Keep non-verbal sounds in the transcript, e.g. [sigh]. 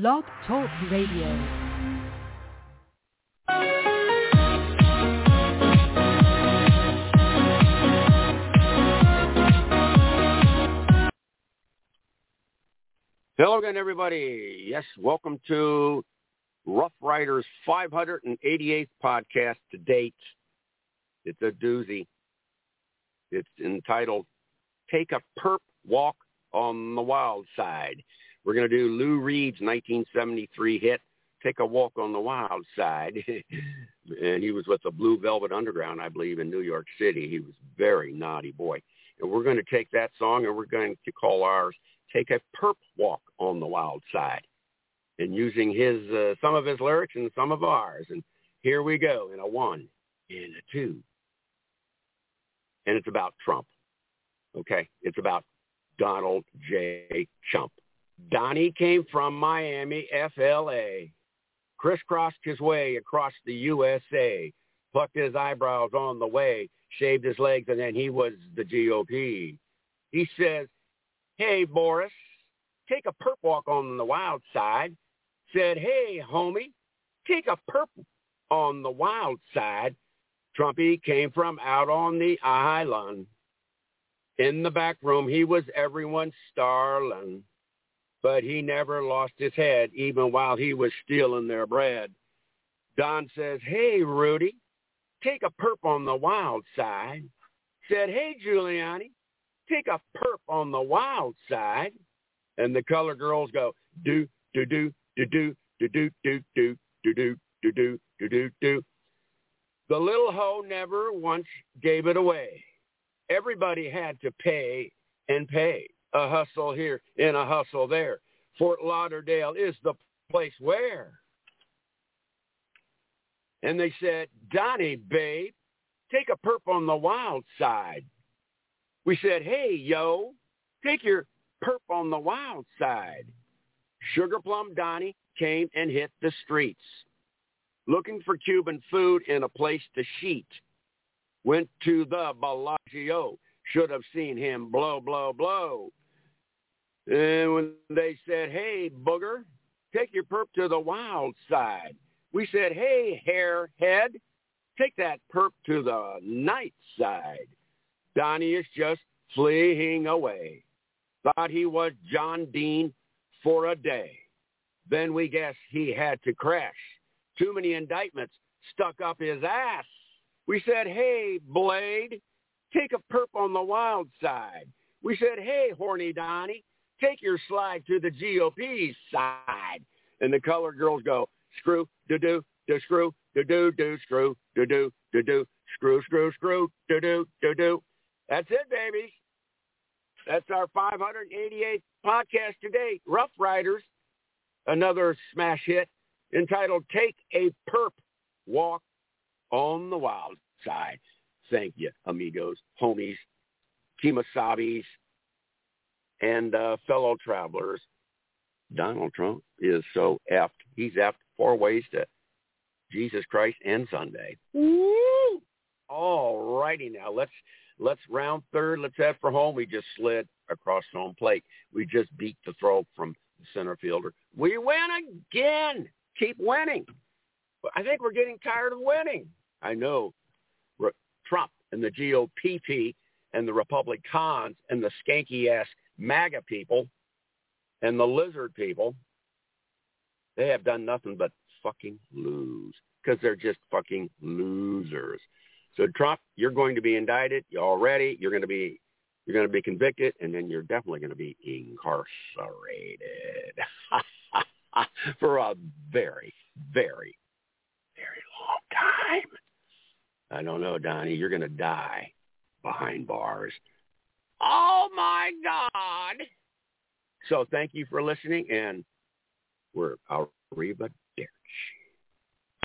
Blog Talk Radio. Hello again, everybody. Yes, welcome to Rough Riders 588th podcast to date. It's a doozy. It's entitled Take a Perp Walk on the Wild Side. We're going to do Lou Reed's 1973 hit, Take a Walk on the Wild Side. [laughs] and he was with the Blue Velvet Underground, I believe, in New York City. He was very naughty boy. And we're going to take that song and we're going to call ours Take a Perp Walk on the Wild Side. And using his uh, some of his lyrics and some of ours. And here we go in a one, in a two. And it's about Trump. Okay? It's about Donald J. Trump. Donnie came from Miami, FLA, crisscrossed his way across the USA, plucked his eyebrows on the way, shaved his legs, and then he was the GOP. He says, hey, Boris, take a perp walk on the wild side. Said, hey, homie, take a perp on the wild side. Trumpy came from out on the island. In the back room, he was everyone's starling but he never lost his head even while he was stealing their bread. Don says, hey, Rudy, take a perp on the wild side. Said, hey, Giuliani, take a perp on the wild side. And the color girls go, do, do, do, do, do, do, do, do, do, do, do, do, do, do, do, do. The little hoe never once gave it away. Everybody had to pay and pay a hustle here and a hustle there. Fort Lauderdale is the place where. And they said, Donnie, babe, take a perp on the wild side. We said, hey, yo, take your perp on the wild side. Sugar Plum Donnie came and hit the streets, looking for Cuban food and a place to sheet. Went to the Bellagio, should have seen him blow, blow, blow. And when they said, hey, booger, take your perp to the wild side, we said, hey, hairhead, take that perp to the night side. Donnie is just fleeing away. Thought he was John Dean for a day. Then we guess he had to crash. Too many indictments stuck up his ass. We said, hey, Blade, take a perp on the wild side. We said, hey, horny Donnie, take your slide to the GOP side. And the colored girls go, screw, do-do, do screw, do-do, do screw, do-do, do-do, screw, screw, screw, do-do, do-do. That's it, baby. That's our 588th podcast today. Rough Riders, another smash hit entitled Take a Perp Walk on the Wild Side. Thank you, amigos, homies, Kemasabis, and uh, fellow travelers. Donald Trump is so effed. He's effed four ways to Jesus Christ and Sunday. Woo! All righty now. Let's let's round third. Let's head for home. We just slid across home plate. We just beat the throw from the center fielder. We win again. Keep winning. I think we're getting tired of winning. I know Trump and the GOP and the Republicans and the skanky ass MAGA people and the lizard people, they have done nothing but fucking lose because they're just fucking losers. So Trump, you're going to be indicted. You already, you're going to be, you're going to be convicted, and then you're definitely going to be incarcerated [laughs] for a very, very, very long time. I don't know, Donnie. You're going to die behind bars. My God. So thank you for listening and we're arriba